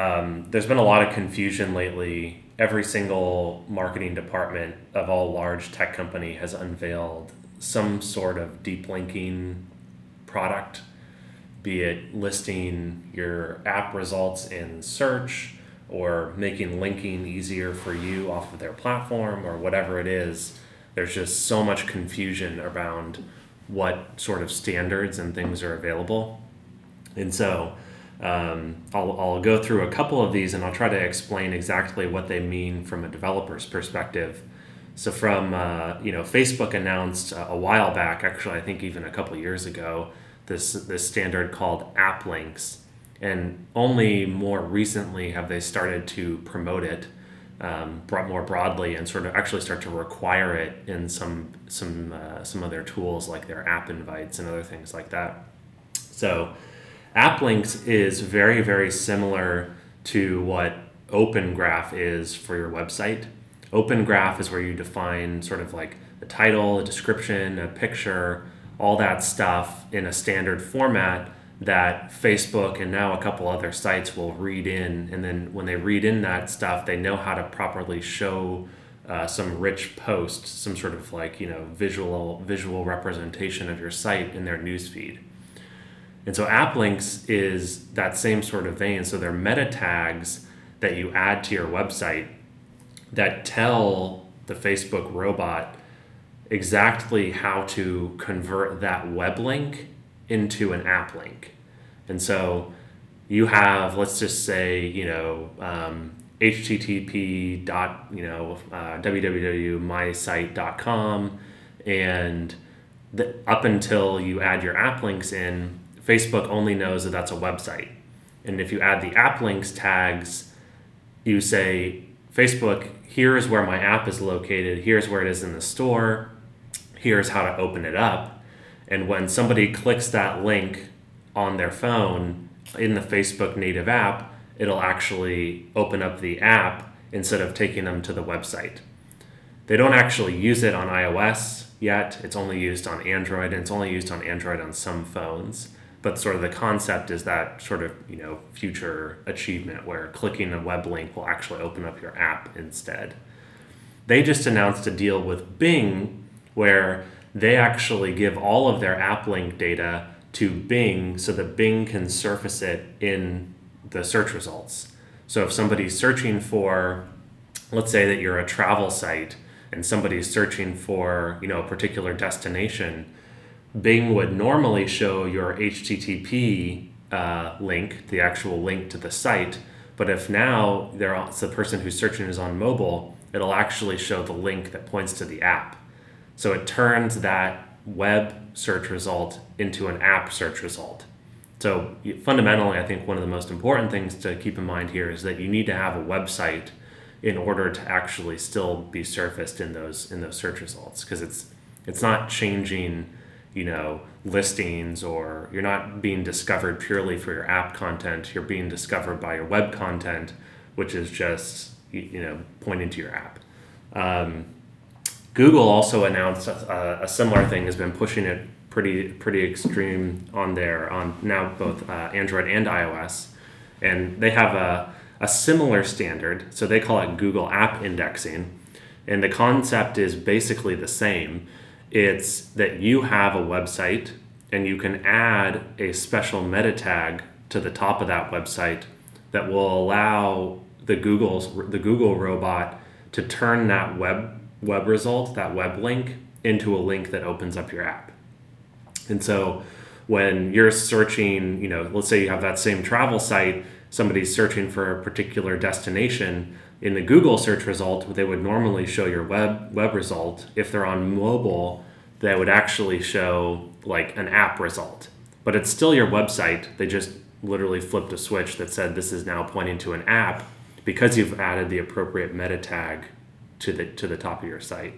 um, there's been a lot of confusion lately. Every single marketing department of all large tech company has unveiled some sort of deep linking product, be it listing your app results in search or making linking easier for you off of their platform or whatever it is. There's just so much confusion around what sort of standards and things are available. And so um, I'll, I'll go through a couple of these and I'll try to explain exactly what they mean from a developer's perspective. So from uh, you know Facebook announced a while back, actually I think even a couple years ago, this this standard called app links, and only more recently have they started to promote it um, more broadly and sort of actually start to require it in some some uh, some of their tools like their app invites and other things like that. So App links is very, very similar to what Open Graph is for your website. Open Graph is where you define sort of like a title, a description, a picture, all that stuff in a standard format that Facebook and now a couple other sites will read in. And then when they read in that stuff, they know how to properly show uh, some rich post, some sort of like, you know, visual visual representation of your site in their newsfeed. And so app links is that same sort of vein. So they're meta tags that you add to your website that tell the Facebook robot exactly how to convert that web link into an app link. And so you have, let's just say, you know, um, http dot, you know, uh, www.mysite.com and the, up until you add your app links in, Facebook only knows that that's a website. And if you add the app links tags, you say, Facebook, here is where my app is located, here's where it is in the store, here's how to open it up. And when somebody clicks that link on their phone in the Facebook native app, it'll actually open up the app instead of taking them to the website. They don't actually use it on iOS yet. It's only used on Android, and it's only used on Android on some phones but sort of the concept is that sort of you know future achievement where clicking a web link will actually open up your app instead. They just announced a deal with bing where they actually give all of their app link data to bing so that bing can surface it in the search results. So if somebody's searching for let's say that you're a travel site and somebody's searching for you know a particular destination Bing would normally show your HTTP uh, link, the actual link to the site. But if now they the person who's searching is on mobile, it'll actually show the link that points to the app. So it turns that web search result into an app search result. So fundamentally, I think one of the most important things to keep in mind here is that you need to have a website in order to actually still be surfaced in those in those search results because it's it's not changing you know listings or you're not being discovered purely for your app content you're being discovered by your web content which is just you know pointing to your app. Um, google also announced a, a, similar thing has been pushing it pretty pretty extreme on there on now both uh, android and ios. And they have a, a similar standard so they call it google app indexing. And the concept is basically the same it's that you have a website and you can add a special meta tag to the top of that website that will allow the Google's the Google robot to turn that web web result, that web link, into a link that opens up your app. And so when you're searching, you know, let's say you have that same travel site, somebody's searching for a particular destination, in the Google search result, they would normally show your web web result. If they're on mobile, they would actually show like an app result. But it's still your website. They just literally flipped a switch that said this is now pointing to an app because you've added the appropriate meta tag to the to the top of your site.